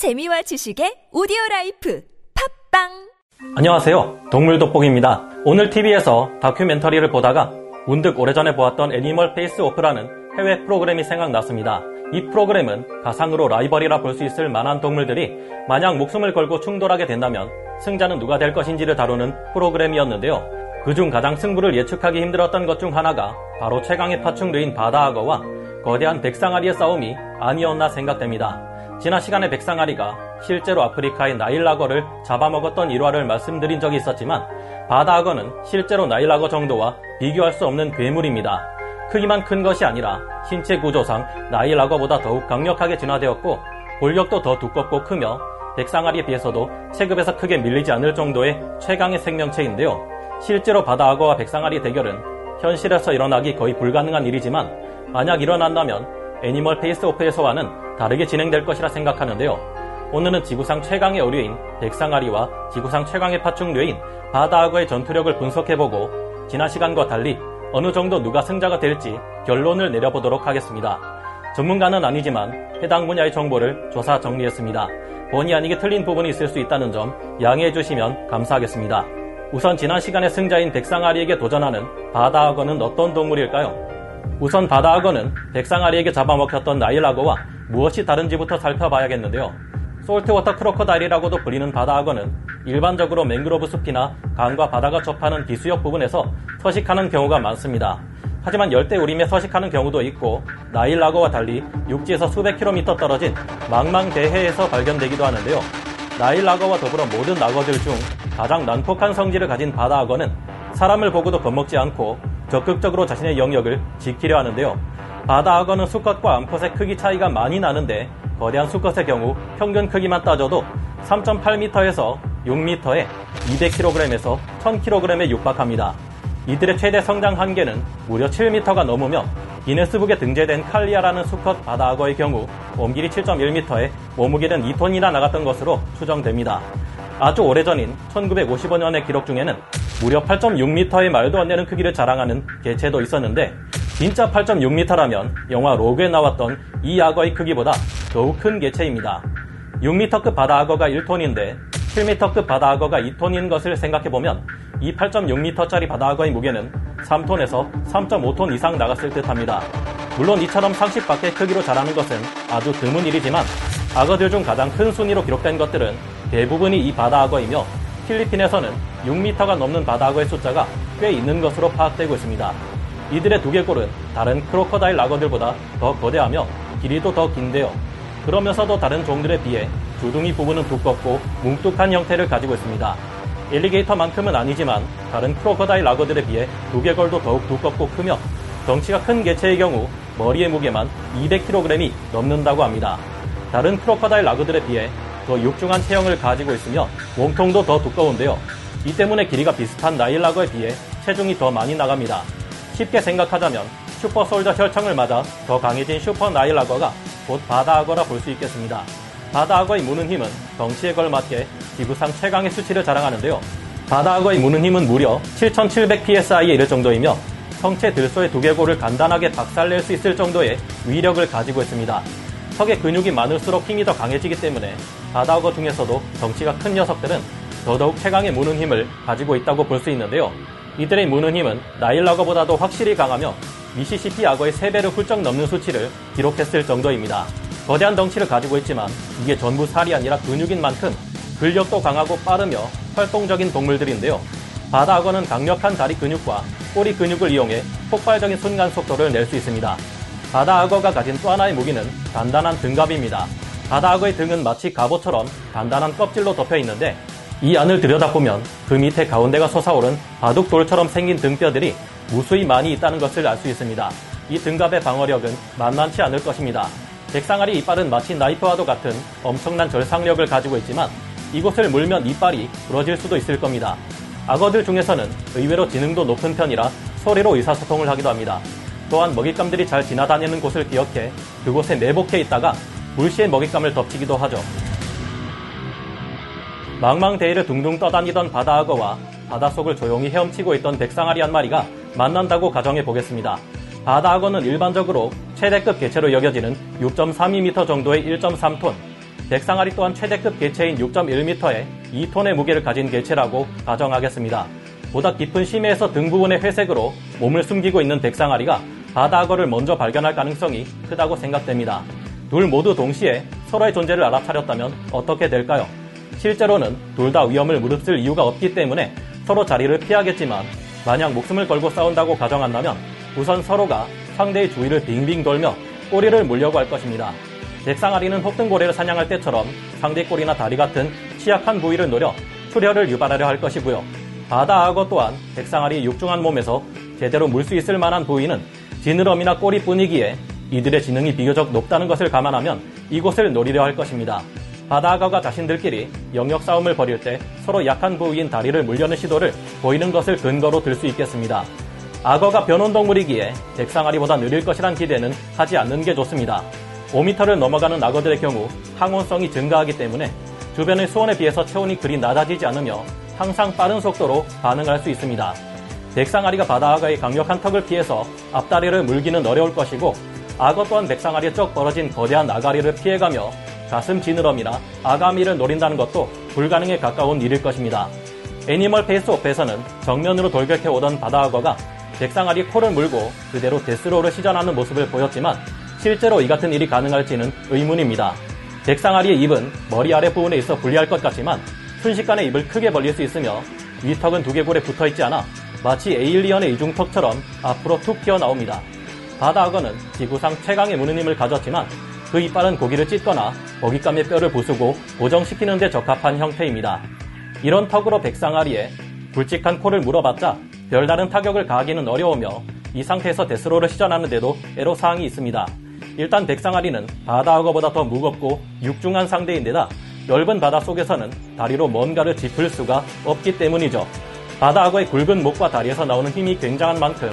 재미와 지식의 오디오 라이프 팟빵 안녕하세요. 동물 돋보기입니다. 오늘 TV에서 다큐멘터리를 보다가 문득 오래전에 보았던 Animal Face Off라는 해외 프로그램이 생각났습니다. 이 프로그램은 가상으로 라이벌이라 볼 수 있을 만한 동물들이 만약 목숨을 걸고 충돌하게 된다면 승자는 누가 될 것인지를 다루는 프로그램이었는데요. 그중 가장 승부를 예측하기 힘들었던 것 중 하나가 바로 최강의 파충류인 바다악어와 거대한 백상아리의 싸움이 아니었나 생각됩니다. 지난 시간에 백상아리가 실제로 아프리카의 나일락어를 잡아먹었던 일화를 말씀드린 적이 있었지만 바다악어는 실제로 나일락어 정도와 비교할 수 없는 괴물입니다. 크기만 큰 것이 아니라 신체 구조상 나일락어보다 더욱 강력하게 진화되었고 골격도 더 두껍고 크며 백상아리에 비해서도 체급에서 크게 밀리지 않을 정도의 최강의 생명체인데요. 실제로 바다악어와 백상아리 대결은 현실에서 일어나기 거의 불가능한 일이지만 만약 일어난다면 Animal Face Off에서와는 다르게 진행될 것이라 생각하는데요. 오늘은 지구상 최강의 어류인 백상아리와 지구상 최강의 파충류인 바다악어의 전투력을 분석해보고 지난 시간과 달리 어느 정도 누가 승자가 될지 결론을 내려보도록 하겠습니다. 전문가는 아니지만 해당 분야의 정보를 조사 정리했습니다. 본의 아니게 틀린 부분이 있을 수 있다는 점 양해해 주시면 감사하겠습니다. 우선 지난 시간에 승자인 백상아리에게 도전하는 바다악어는 어떤 동물일까요? 우선 바다악어는 백상아리에게 잡아먹혔던 나일악어와 무엇이 다른지부터 살펴봐야겠는데요. saltwater crocodile이라고도 불리는 바다 악어는 일반적으로 맹그로브 숲이나 강과 바다가 접하는 기수역 부분에서 서식하는 경우가 많습니다. 하지만 열대우림에 서식하는 경우도 있고 나일악어와 달리 육지에서 수백 킬로미터 떨어진 망망대해에서 발견되기도 하는데요. 나일락어와 더불어 모든 악어들 중 가장 난폭한 성질을 가진 바다 악어는 사람을 보고도 겁먹지 않고 적극적으로 자신의 영역을 지키려 하는데요. 바다 악어는 수컷과 암컷의 크기 차이가 많이 나는데 거대한 수컷의 경우 평균 크기만 따져도 3.8m에서 6m에 200kg에서 1000kg에 육박합니다. 이들의 최대 성장 한계는 무려 7m가 넘으며 기네스북에 등재된 칼리아라는 수컷 바다악어의 경우 몸길이 7.1m에 몸무게는 2톤이나 나갔던 것으로 추정됩니다. 아주 오래전인 1955년의 기록 중에는 무려 8.6m의 말도 안 되는 크기를 자랑하는 개체도 있었는데 진짜 8.6m라면 영화 로그에 나왔던 이 악어의 크기보다 더욱 큰 개체입니다. 6m급 바다 악어가 1톤인데 7m급 바다 악어가 2톤인 것을 생각해보면 이 8.6m짜리 바다 악어의 무게는 3톤에서 3.5톤 이상 나갔을 듯 합니다. 물론 이처럼 상식 밖의 크기로 자라는 것은 아주 드문 일이지만 악어들 중 가장 큰 순위로 기록된 것들은 대부분이 이 바다 악어이며 필리핀에서는 6m가 넘는 바다 악어의 숫자가 꽤 있는 것으로 파악되고 있습니다. 이들의 두개골은 다른 크로커다일 악어들보다 더 거대하며 길이도 더 긴데요. 그러면서도 다른 종들에 비해 주둥이 부분은 두껍고 뭉툭한 형태를 가지고 있습니다. 엘리게이터만큼은 아니지만 다른 크로커다일 악어들에 비해 두개골도 더욱 두껍고 크며 덩치가 큰 개체의 경우 머리의 무게만 200kg이 넘는다고 합니다. 다른 crocodile 악어들에 비해 더 육중한 체형을 가지고 있으며 몸통도 더 두꺼운데요. 이 때문에 길이가 비슷한 나일 악어에 비해 체중이 더 많이 나갑니다. 쉽게 생각하자면 super soldier 혈청을 맞아 더 강해진 슈퍼 나일 악어가 곧 바다 악어라 볼 수 있겠습니다. 바다 악어의 무는 힘은 덩치에 걸맞게 지구상 최강의 수치를 자랑하는데요. 바다 악어의 무는 힘은 무려 7700psi에 이를 정도이며 성체 들소의 두개골을 간단하게 박살낼 수 있을 정도의 위력을 가지고 있습니다. 턱에 근육이 많을수록 힘이 더 강해지기 때문에 바다악어 중에서도 덩치가 큰 녀석들은 더더욱 최강의 무는 힘을 가지고 있다고 볼 수 있는데요. 이들의 무는 힘은 나일락어보다도 확실히 강하며 미시시피 악어의 3배를 훌쩍 넘는 수치를 기록했을 정도입니다. 거대한 덩치를 가지고 있지만 이게 전부 살이 아니라 근육인 만큼 근력도 강하고 빠르며 활동적인 동물들인데요. 바다 악어는 강력한 다리 근육과 꼬리 근육을 이용해 폭발적인 순간 속도를 낼 수 있습니다. 바다 악어가 가진 또 하나의 무기는 단단한 등갑입니다. 바다 악어의 등은 마치 갑옷처럼 단단한 껍질로 덮여 있는데 이 안을 들여다보면 그 밑에 가운데가 솟아오른 바둑돌처럼 생긴 등뼈들이 무수히 많이 있다는 것을 알 수 있습니다. 이 등갑의 방어력은 만만치 않을 것입니다. 백상아리 이빨은 마치 나이프와도 같은 엄청난 절상력을 가지고 있지만 이곳을 물면 이빨이 부러질 수도 있을 겁니다. 악어들 중에서는 의외로 지능도 높은 편이라 소리로 의사소통을 하기도 합니다. 또한 먹잇감들이 잘 지나다니는 곳을 기억해 그곳에 내복해 있다가 물시에 먹잇감을 덮치기도 하죠. 망망대해를 둥둥 떠다니던 바다악어와 바닷속을 조용히 헤엄치고 있던 백상아리 한 마리가 만난다고 가정해 보겠습니다. 바다악어는 일반적으로 최대급 개체로 여겨지는 6.32m 정도의 1.3톤, 백상아리 또한 최대급 개체인 6.1m에 2톤의 무게를 가진 개체라고 가정하겠습니다. 보다 깊은 심해에서 등 부분의 회색으로 몸을 숨기고 있는 백상아리가 바다 악어를 먼저 발견할 가능성이 크다고 생각됩니다. 둘 모두 동시에 서로의 존재를 알아차렸다면 어떻게 될까요? 실제로는 둘 다 위험을 무릅쓸 이유가 없기 때문에 서로 자리를 피하겠지만 만약 목숨을 걸고 싸운다고 가정한다면 우선 서로가 상대의 주위를 빙빙 돌며 꼬리를 물려고 할 것입니다. 백상아리는 혹등고래를 사냥할 때처럼 상대 꼬리나 다리 같은 취약한 부위를 노려 출혈을 유발하려 할 것이고요. 바다 악어 또한 백상아리의 육중한 몸에서 제대로 물 수 있을 만한 부위는 지느러미나 꼬리뿐이기에 이들의 지능이 비교적 높다는 것을 감안하면 이곳을 노리려 할 것입니다. 바다 악어가 자신들끼리 영역 싸움을 벌일 때 서로 약한 부위인 다리를 물려는 시도를 보이는 것을 근거로 들 수 있겠습니다. 악어가 변온동물이기에 백상아리보다 느릴 것이란 기대는 하지 않는 게 좋습니다. 5m를 넘어가는 악어들의 경우 항온성이 증가하기 때문에 주변의 수온에 비해서 체온이 그리 낮아지지 않으며 항상 빠른 속도로 반응할 수 있습니다. 백상아리가 바다악어의 강력한 턱을 피해서 앞다리를 물기는 어려울 것이고 악어 또한 백상아리에 쩍 벌어진 거대한 아가리를 피해가며 가슴 지느러미나 아가미를 노린다는 것도 불가능에 가까운 일일 것입니다. Animal Face-Off에서는 정면으로 돌격해 오던 바다악어가 백상아리 코를 물고 그대로 death roll을 시전하는 모습을 보였지만 실제로 이 같은 일이 가능할지는 의문입니다. 백상아리의 입은 머리 아래 부분에 있어 불리할 것 같지만 순식간에 입을 크게 벌릴 수 있으며 위턱은 두개골에 붙어 있지 않아 마치 에일리언의 이중턱처럼 앞으로 툭 튀어나옵니다. 바다 악어는 지구상 최강의 무는 힘을 가졌지만 그 이빨은 고기를 찢거나 먹잇감의 뼈를 부수고 고정시키는 데 적합한 형태입니다. 이런 턱으로 백상아리에 굵직한 코를 물어봤자 별다른 타격을 가하기는 어려우며 이 상태에서 데스로를 시전하는데도 애로사항이 있습니다. 일단 백상아리는 바다악어보다 더 무겁고 육중한 상대인데다 넓은 바다 속에서는 다리로 뭔가를 짚을 수가 없기 때문이죠. 바다악어의 굵은 목과 다리에서 나오는 힘이 굉장한 만큼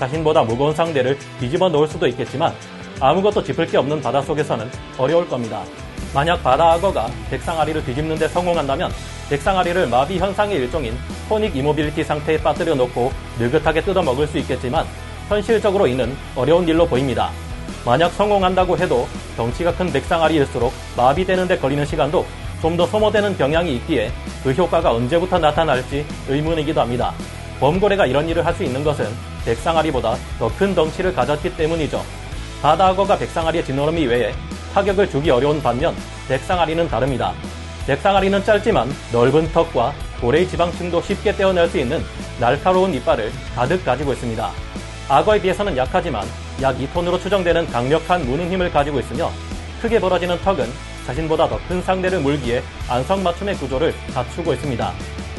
자신보다 무거운 상대를 뒤집어 놓을 수도 있겠지만 아무것도 짚을 게 없는 바다 속에서는 어려울 겁니다. 만약 바다 악어가 백상아리를 뒤집는 데 성공한다면 백상아리를 마비 현상의 일종인 tonic immobility 상태에 빠뜨려 놓고 느긋하게 뜯어 먹을 수 있겠지만 현실적으로 이는 어려운 일로 보입니다. 만약 성공한다고 해도 덩치가 큰 백상아리일수록 마비되는 데 걸리는 시간도 좀 더 소모되는 경향이 있기에 그 효과가 언제부터 나타날지 의문이기도 합니다. 범고래가 이런 일을 할 수 있는 것은 백상아리보다 더 큰 덩치를 가졌기 때문이죠. 바다악어가 백상아리의 지느러미 외에 타격을 주기 어려운 반면 백상아리는 다릅니다. 백상아리는 짧지만 넓은 턱과 고래의 지방층도 쉽게 떼어낼 수 있는 날카로운 이빨을 가득 가지고 있습니다. 악어에 비해서는 약하지만 약 2톤으로 추정되는 강력한 무는 힘을 가지고 있으며 크게 벌어지는 턱은 자신보다 더 큰 상대를 물기에 안성맞춤의 구조를 갖추고 있습니다.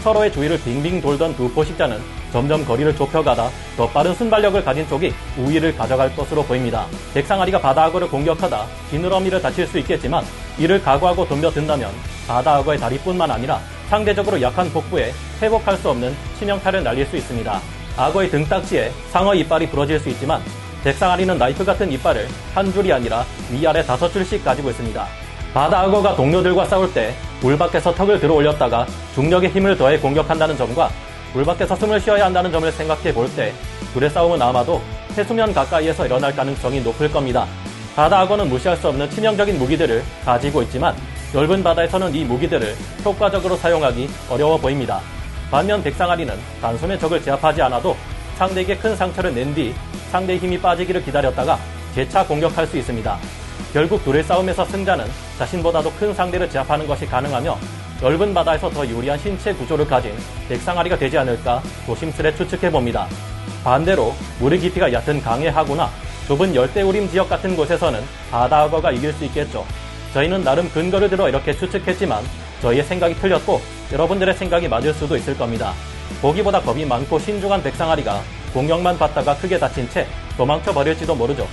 서로의 주위를 빙빙 돌던 두 포식자는 점점 거리를 좁혀가다 더 빠른 순발력을 가진 쪽이 우위를 가져갈 것으로 보입니다. 백상아리가 바다악어를 공격하다 지느러미를 다칠 수 있겠지만 이를 각오하고 덤벼든다면 바다악어의 다리뿐만 아니라 상대적으로 약한 복부에 회복할 수 없는 치명타를 날릴 수 있습니다. 악어의 등딱지에 상어 이빨이 부러질 수 있지만 백상아리는 나이프 같은 이빨을 한 줄이 아니라 위아래 다섯 줄씩 가지고 있습니다. 바다 악어가 동료들과 싸울 때 물 밖에서 턱을 들어 올렸다가 중력의 힘을 더해 공격한다는 점과 물 밖에서 숨을 쉬어야 한다는 점을 생각해 볼때 둘의 싸움은 아마도 해수면 가까이에서 일어날 가능성이 높을 겁니다. 바다 악어는 무시할 수 없는 치명적인 무기들을 가지고 있지만 넓은 바다에서는 이 무기들을 효과적으로 사용하기 어려워 보입니다. 반면 백상아리는 단숨에 적을 제압하지 않아도 상대에게 큰 상처를 낸 뒤 상대의 힘이 빠지기를 기다렸다가 재차 공격할 수 있습니다. 결국 둘의 싸움에서 승자는 자신보다도 큰 상대를 제압하는 것이 가능하며 넓은 바다에서 더 유리한 신체 구조를 가진 백상아리가 되지 않을까 조심스레 추측해 봅니다. 반대로 물의 깊이가 얕은 강의 하구나 좁은 열대우림 지역 같은 곳에서는 바다악어가 이길 수 있겠죠. 저희는 나름 근거를 들어 이렇게 추측했지만 저희의 생각이 틀렸고 여러분들의 생각이 맞을 수도 있을 겁니다. 보기보다 겁이 많고 신중한 백상아리가 공격만 받다가 크게 다친 채 도망쳐 버릴지도 모르죠.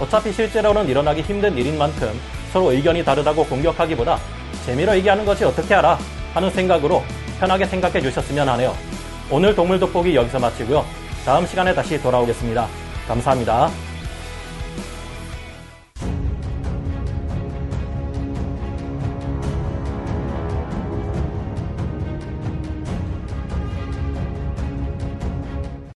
어차피 실제로는 일어나기 힘든 일인 만큼 서로 의견이 다르다고 공격하기보다 재미로 얘기하는 것이 어떻게 알아? 하는 생각으로 편하게 생각해 주셨으면 하네요. 오늘 동물 돋보기 여기서 마치고요. 다음 시간에 다시 돌아오겠습니다. 감사합니다.